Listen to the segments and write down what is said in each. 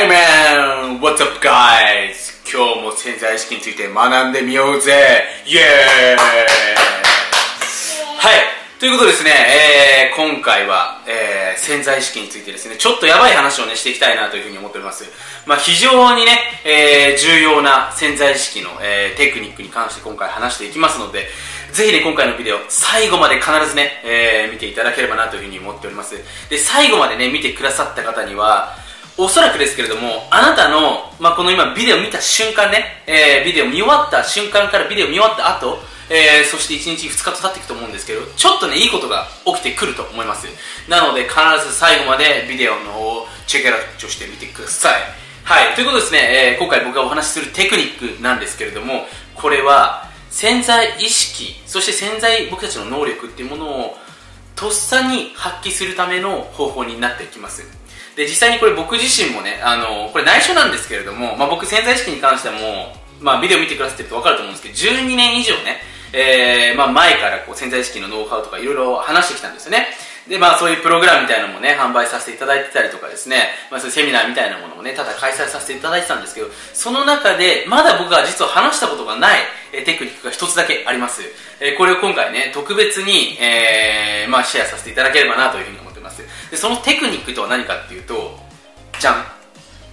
Hey man! What's up guys? 今日も潜在意識について学んでみようぜイエーイはいということですね、えー、今回は、えー、潜在意識についてですね、ちょっとやばい話をね、していきたいなというふうに思っております。まあ、非常にね、えー、重要な潜在意識の、えー、テクニックに関して今回話していきますので、ぜひね、今回のビデオ、最後まで必ずね、えー、見ていただければなというふうに思っております。で、最後までね、見てくださった方には、おそらくですけれども、あなたの、まあ、この今ビデオ見た瞬間ね、えー、ビデオ見終わった瞬間からビデオ見終わった後、えー、そして1日2日と経っていくと思うんですけど、ちょっとね、いいことが起きてくると思います。なので、必ず最後までビデオの方をチェックアウトしてみてください。はい、ということですね、えー、今回僕がお話しするテクニックなんですけれども、これは、潜在意識、そして潜在僕たちの能力っていうものを、とっさに発揮するための方法になってきます。で、実際にこれ僕自身もね、あの、これ内緒なんですけれども、まあ、僕潜在意識に関してはも、まあ、ビデオ見てくださってると分かると思うんですけど、12年以上ね、えー、まあ、前からこう潜在意識のノウハウとかいろいろ話してきたんですよね。で、まあそういうプログラムみたいなのもね、販売させていただいてたりとかですね、まあそういうセミナーみたいなものもね、ただ開催させていただいてたんですけど、その中で、まだ僕が実は話したことがない、えテクニックが一つだけあります。えこれを今回ね、特別に、えー、まあシェアさせていただければなというふうに思ってます。で、そのテクニックとは何かっていうと、じゃん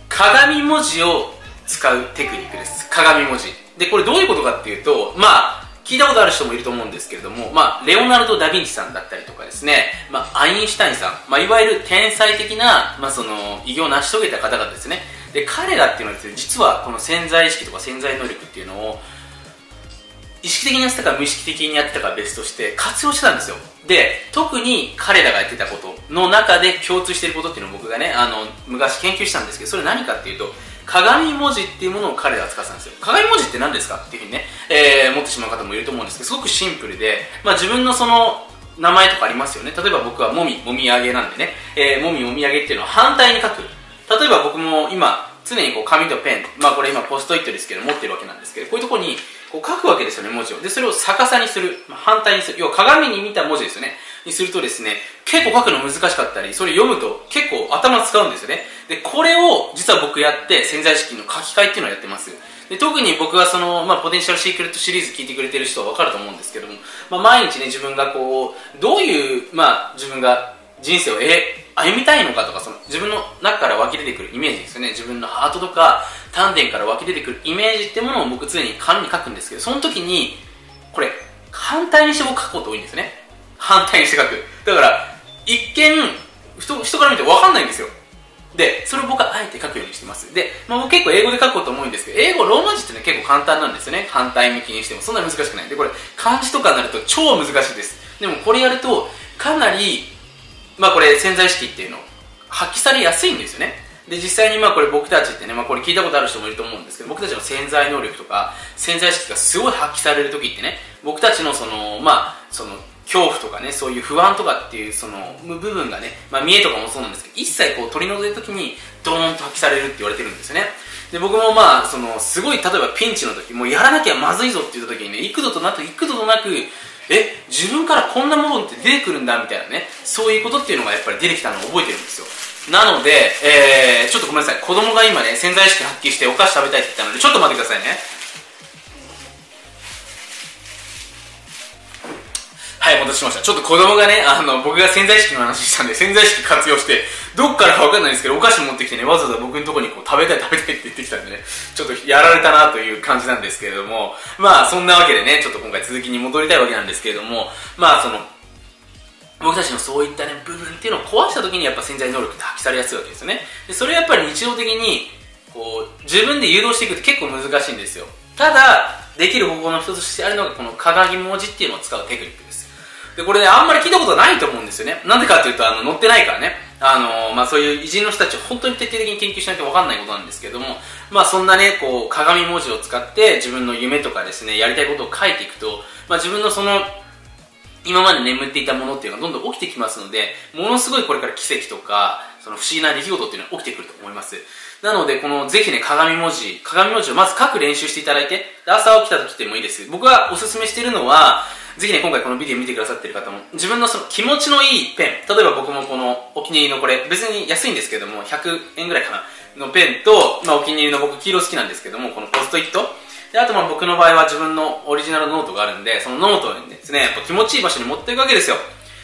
鏡文字を使うテクニックです。鏡文字。で、これどういうことかっていうと、まあ、聞いたことある人もいると思うんですけれども、まあ、レオナルド・ダ・ヴィンチさんだったりとかですね、まあ、アインシュタインさん、まあ、いわゆる天才的な、まあ、その偉業を成し遂げた方々ですねで彼らっていうのはですね実はこの潜在意識とか潜在能力っていうのを意識的にやってたか無意識的にやってたか別として活用してたんですよ。で特に彼らがやってたことの中で共通していることっていうのを僕がねあの昔研究したんですけどそれ何かっていうと鏡文字っていうものを彼らは使ってたんですよ。鏡文字って何ですかっていうふうにね、えー、持ってしまう方もいると思うんですけどすごくシンプルで、まあ、自分のその名前とかありますよね。例えば僕はもみもみあげなんでね、えー、もみもみあげっていうのは反対に書く。例えば僕も今常にこう紙とペンまあこれ今ポストイットですけど持ってるわけなんですけどこういうとこにこう書くわけですよね文字を。でそれを逆さにする、ま、反対にする。要は鏡に見た文字ですよね。にするとですね結構書くの難しかったりそれ読むと結構頭使うんですよね。でこれを実は僕やって潜在意識の書き換えっていうのをやってます。で特に僕はその、まあ、ポテンシャルシークレットシリーズ聞いてくれてる人は分かると思うんですけども、まあ、毎日ね自分がこうどういう、まあ、自分が人生をえ歩みたいのかとかその自分の中から湧き出てくるイメージですよね。自分のハートとか丹田から湧き出てくるイメージってものを僕常に紙に書くんですけどその時にこれ反対にして僕書くこと多いんですね反対にして書くだから一見人人から見て分かんないんですよで、それを僕はあえて書くようにしてます。で、まあ、僕結構英語で書くことも多いんですけど、英語、ローマ字ってね、結構簡単なんですよね。反対向きにしても。そんなに難しくない。で、これ、漢字とかになると超難しいです。でも、これやると、かなり、まあこれ、潜在意識っていうの、発揮されやすいんですよね。で、実際にまあこれ僕たちってね、まあこれ聞いたことある人もいると思うんですけど、僕たちの潜在能力とか、潜在意識がすごい発揮される時ってね、僕たちのその、まあ、その、恐怖とかねそういう不安とかっていうその部分がね、まあ、見えとかもそうなんですけど一切こう取り除いた時にドーンと発揮されるって言われてるんですよね。で僕もまあそのすごい例えばピンチの時もうやらなきゃまずいぞって言った時にね幾度となく幾度となくえ自分からこんなものって出てくるんだみたいなねそういうことっていうのがやっぱり出てきたのを覚えてるんですよ。なので、えー、ちょっとごめんなさい子供が今ね潜在意識発揮してお菓子食べたいって言ったのでちょっと待ってくださいねはい、戻しました。ちょっと子供がね、あの、僕が潜在意識の話したんで、潜在意識活用して、どっからかわかんないんですけど、お菓子持ってきてね、わざわざ僕のとこにこう、食べたい食べたいって言ってきたんでね、ちょっとやられたなという感じなんですけれども、まあ、そんなわけでね、ちょっと今回続きに戻りたいわけなんですけれども、まあ、その、僕たちのそういったね、部分っていうのを壊した時にやっぱ潜在能力って発揮されやすいわけですよね。でそれやっぱり日常的に、こう、自分で誘導していくって結構難しいんですよ。ただ、できる方法の一つとしてあるのが、この鏡文字っていうのを使うテクニックです。で、これね、あんまり聞いたことないと思うんですよね。なんでかっていうと、あの、載ってないからね。あのまあ、そういう偉人の人たち本当に徹底的に研究しないと分かんないことなんですけども、まあ、そんなね、こう、鏡文字を使って自分の夢とかですね、やりたいことを書いていくと、まあ、自分のその、今まで眠っていたものっていうのがどんどん起きてきますので、ものすごいこれから奇跡とか、その不思議な出来事っていうのは起きてくると思います。なので、この、ぜひね、鏡文字、鏡文字をまず書く練習していただいて、朝起きた時でもいいです。僕がおすすめしているのは、ぜひね、今回このビデオ見てくださってる方も、自分のその気持ちのいいペン、例えば僕もこのお気に入りのこれ、別に安いんですけども、100円ぐらいかな、のペンと、まあお気に入りの僕黄色好きなんですけども、このポストイット、で、あとまあ僕の場合は自分のオリジナルノートがあるんで、そのノートにですね、やっぱ気持ちいい場所に持っていくわけですよ。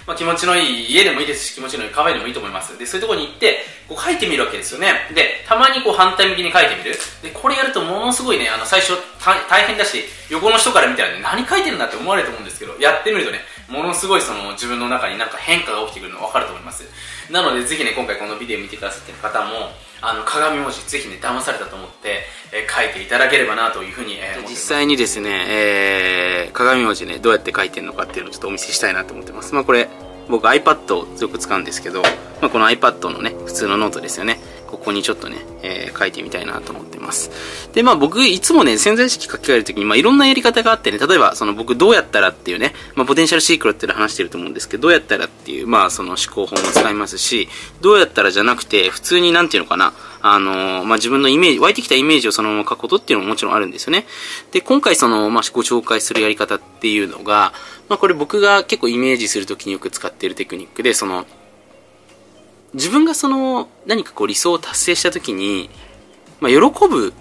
まあ、気持ちのいい家でもいいですし、気持ちのいいカフェでもいいと思います。で、そういうところに行って、こう書いてみるわけですよね。で、たまにこう反対向きに書いてみる。で、これやるとものすごいね、あの、最初大変だし、横の人から見たらね、何書いてるんだって思われると思うんですけど、やってみるとね、ものすごいその自分の中になんか変化が起きてくるの分かると思います。なので、ぜひね、今回このビデオ見てくださってる方も、あの、鏡文字、ぜひね、騙されたと思って、えー、書いていただければなというふうに、えー、実際にですね、えー、鏡文字ね、どうやって書いてるのかっていうのをちょっとお見せしたいなと思ってます。まあ、これ、僕 iPad をよく使うんですけど、まあ、この iPad のね、普通のノートですよね。ここにちょっとね、えー、書いてみたいなと思ってます。で、まあ僕、いつもね、潜在意識書き換えるときに、まあいろんなやり方があってね、例えば、その僕どうやったらっていうね、まあポテンシャルシークロっていうの話してると思うんですけど、どうやったらっていう、まあその思考法も使いますし、どうやったらじゃなくて、普通になんていうのかな、あのー、まあ自分のイメージ、湧いてきたイメージをそのまま書くことっていうのももちろんあるんですよね。で、今回その、まあご紹介するやり方っていうのが、まあこれ僕が結構イメージするときによく使っているテクニックで、その、自分がその何かこう理想を達成した時に、まあ、喜ぶ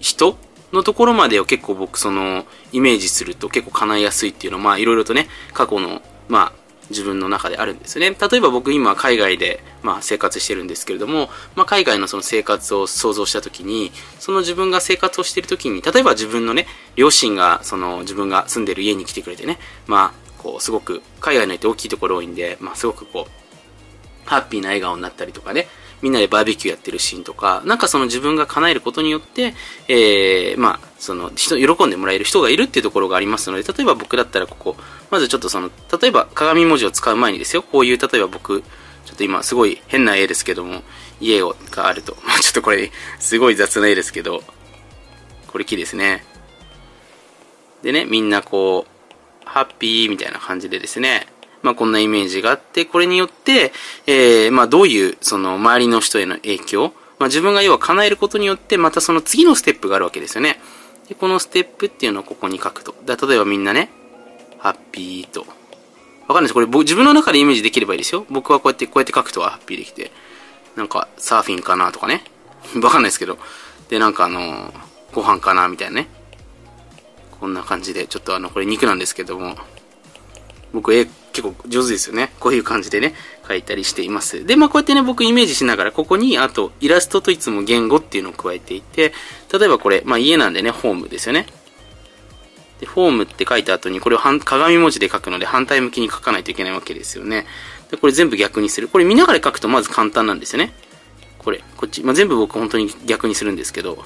人のところまでを結構僕そのイメージすると結構叶いやすいっていうのはまあいろいろとね過去のまあ自分の中であるんですよね。例えば僕今海外でまあ生活してるんですけれども、まあ海外のその生活を想像した時に、その自分が生活をしてる時に、例えば自分のね、両親がその自分が住んでる家に来てくれてね、まあこうすごく海外のって大きいところ多いんで、まあすごくこうハッピーな笑顔になったりとかね、みんなでバーベキューやってるシーンとか、なんかその自分が叶えることによって、えー、まあ、その人、喜んでもらえる人がいるっていうところがありますので、例えば僕だったらここ、まずちょっとその、例えば鏡文字を使う前にですよ、こういう、例えば僕、ちょっと今すごい変な絵ですけども、家をがあると。まあちょっとこれ、すごい雑な絵ですけど、これ木ですね。でね、みんなこう、ハッピーみたいな感じでですね、まあ、こんなイメージがあって、これによって、えー、まあ、どういう、その、周りの人への影響、まあ、自分が要は叶えることによって、またその次のステップがあるわけですよね。で、このステップっていうのをここに書くと。だ例えばみんなね、ハッピーと。わかんないです。これ僕自分の中でイメージできればいいですよ。僕はこうやって、こうやって書くとハッピーできて。なんか、サーフィンかなとかね。わかんないですけど。で、なんかあのー、ご飯かなみたいなね。こんな感じで、ちょっとあの、これ肉なんですけども、僕絵結構上手ですよね。こういう感じでね、描いたりしています。で、まあこうやってね、僕イメージしながら、ここに、あと、イラストといつも言語っていうのを加えていて、例えばこれ、まあ家なんでね、ホームですよね。で、ホームって書いた後に、これを鏡文字で書くので、反対向きに書かないといけないわけですよね。で、これ全部逆にする。これ見ながら書くとまず簡単なんですよね。これ、こっち。まあ全部僕本当に逆にするんですけど、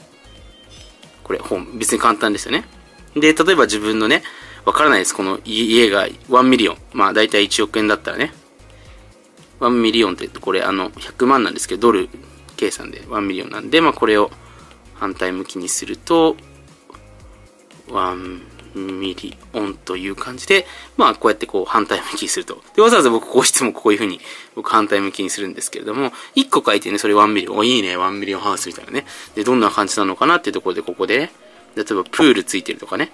これ、 home。別に簡単ですよね。で、例えば自分のね、わからないです。この家が1 million。まあ大体1億円だったらね。1 million ってこれあの100万なんですけど、ドル計算で1 million なんで、まあこれを反対向きにすると、1 million という感じで、まあこうやってこう反対向きにすると。で、わざわざ僕こうしてもこういう風に僕反対向きにするんですけれども、1個書いてね、それ1 million。お、いいね、1 million house みたいなね。で、どんな感じなのかなっていうところでここで、ね、例えばプールついてるとかね。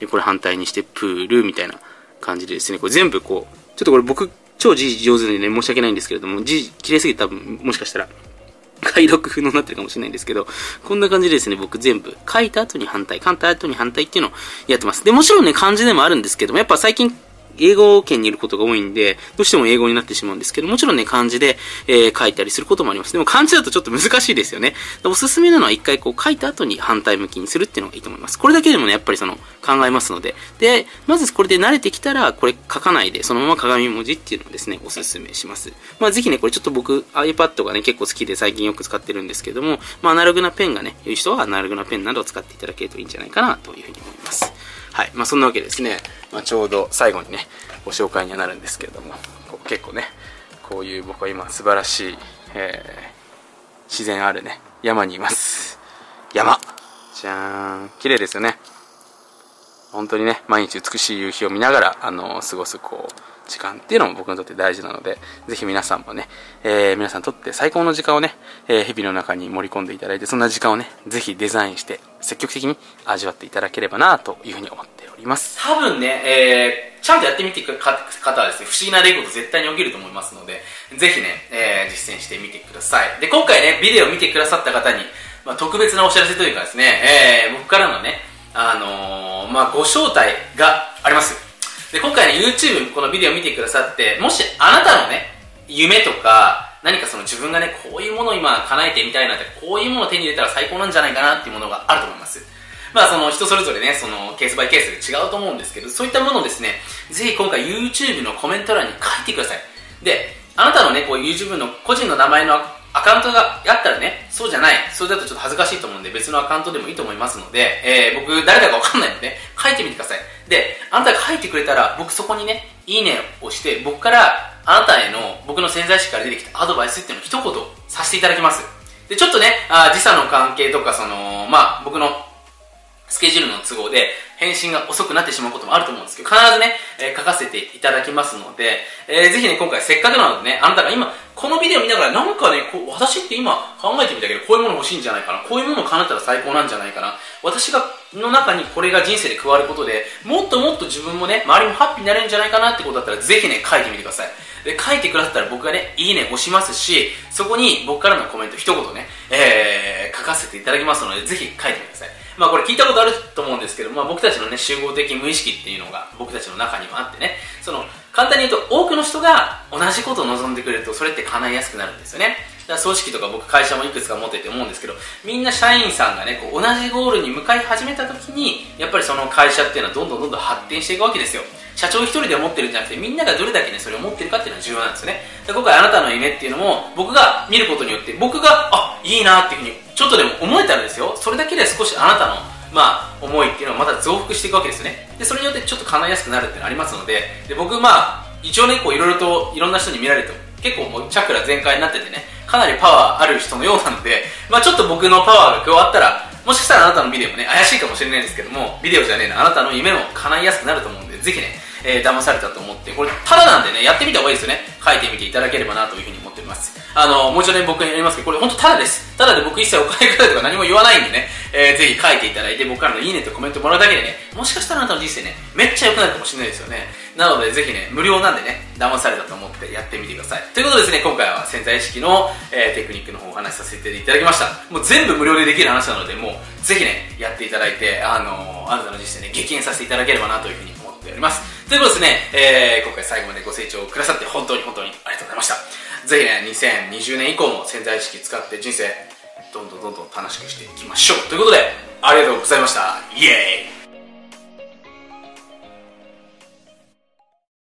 で、これ反対にしてプールみたいな感じでですね、これ全部こう、ちょっとこれ僕、超字上手でね、申し訳ないんですけれども、字綺麗すぎて多分、もしかしたら、解読不能になってるかもしれないんですけど、こんな感じでですね、僕全部書いた後に反対、書いた後に反対っていうのをやってます。で、もちろんね、漢字でもあるんですけども、やっぱ最近英語圏にいることが多いんで、どうしても英語になってしまうんですけど、もちろんね、漢字で、えー、書いたりすることもあります。でも漢字だとちょっと難しいですよね。おすすめなのは一回こう書いた後に反対向きにするっていうのがいいと思います。これだけでもね、やっぱりその考えますので。で、まずこれで慣れてきたら、これ書かないで、そのまま鏡文字っていうのをですね、おすすめします。まあぜひね、これちょっと僕 iPad がね、結構好きで最近よく使ってるんですけども、まあアナログなペンがね、良い人はアナログなペンなどを使っていただけるといいんじゃないかなというふうに思います。はい。まあそんなわけですね、まあ、ちょうど最後にね、ご紹介にはなるんですけれども結構ねこういう僕は今素晴らしい、えー、自然あるね山にいます。山。じゃーん。綺麗ですよね。本当にね毎日美しい夕日を見ながらあの過ごすこう時間っていうのも僕にとって大事なので、ぜひ皆さんもね、えー、皆さんにとって最高の時間をね、えー、日々の中に盛り込んでいただいて、そんな時間をね、ぜひデザインして積極的に味わっていただければなというふうに思っております。多分ね、えー、ちゃんとやってみていく方はですね、不思議な出来事絶対に起きると思いますので、ぜひね、えー、実践してみてください。で、今回ね、ビデオを見てくださった方に、まあ、特別なお知らせというかですね、えー、僕からのね、あのー、まあ、ご招待があります。で、今回ね、YouTube このビデオ見てくださって、もしあなたのね、夢とか、何かその自分がね、こういうものを今叶えてみたいなって、こういうものを手に入れたら最高なんじゃないかなっていうものがあると思います。まあその人それぞれね、そのケースバイケースで違うと思うんですけど、そういったものをですね、ぜひ今回 YouTube のコメント欄に書いてください。で、あなたのね、こう YouTube の個人の名前のアカウントがあったらね、そうじゃない、それだとちょっと恥ずかしいと思うんで、別のアカウントでもいいと思いますので、えー、僕、誰だかわかんないので、書いてみてください。で、あなたが書いてくれたら、僕そこにね、いいねをして、僕から、あなたへの、僕の潜在意識から出てきたアドバイスっていうのを一言させていただきます。で、ちょっとね、あ時差の関係とか、その、まあ、僕のスケジュールの都合で返信が遅くなってしまうこともあると思うんですけど、必ずね、えー、書かせていただきますので、えー、ぜひね、今回せっかくなのでね、あなたが今、このビデオ見ながら、なんかね、こう私って今考えてみたけど、こういうもの欲しいんじゃないかな、こういうものを叶ったら最高なんじゃないかな、私が、の中にこれが人生で加わることで、もっともっと自分もね、周りもハッピーになれるんじゃないかなってことだったら、ぜひね、書いてみてください。で、書いてくださったら僕がね、いいね押しますし、そこに僕からのコメント一言ね、えー、書かせていただきますので、ぜひ書いてみてください。まあこれ聞いたことあると思うんですけど、まあ僕たちのね、集合的無意識っていうのが僕たちの中にもあってね、その、簡単に言うと多くの人が同じことを望んでくれるとそれって叶いやすくなるんですよね。だから組織とか僕会社もいくつか持ってて思うんですけど、みんな社員さんがね、こう同じゴールに向かい始めた時に、やっぱりその会社っていうのはどんどんどんどん発展していくわけですよ。社長一人で思ってるんじゃなくて、みんながどれだけね、それを持ってるかっていうのは重要なんですよね。で今回あなたの夢っていうのも、僕が見ることによって、僕が、あ、いいなっていうふうに、ちょっとでも思えたらですよ、それだけで少しあなたのまあ、思いっていうのはまた増幅していくわけですね。でそれによってちょっと叶いやすくなるっていうのありますので。で僕まあ一応ねこういろいろといろんな人に見られて結構もうチャクラ全開になっててね。かなりパワーある人のようなので、まあ、ちょっと僕のパワーが加わったらもしかしたらあなたのビデオもね怪しいかもしれないんですけどもビデオじゃねえな。あなたの夢も叶いやすくなると思うんでぜひね、えー、騙されたと思ってこれただなんでねやってみた方がいいですよね。書いてみていただければなというふうに思っております。あのもう一度ね僕にやりますけどこれ本当ただです。ただで僕一切お金くらいとか何も言わないんでね。えー、ぜひ書いていただいて僕からのいいねとコメントもらうだけでねもしかしたらあなたの人生ねめっちゃ良くなるかもしれないですよね。なのでぜひね無料なんでね騙されたと思ってやってみてください。ということでですね今回は潜在意識の、えー、テクニックの方をお話しさせていただきました。もう全部無料でできる話なのでもうぜひねやっていただいてあのー、あなたの人生ね激変させていただければなというふうに思っております。ということでですね、えー、今回最後までご清聴くださって本当に本当にありがとうございました。ぜひね2020年以降も潜在意識使って人生どんどんどんどん楽しくしていきましょう。ということでありがとうございました。イエーイ。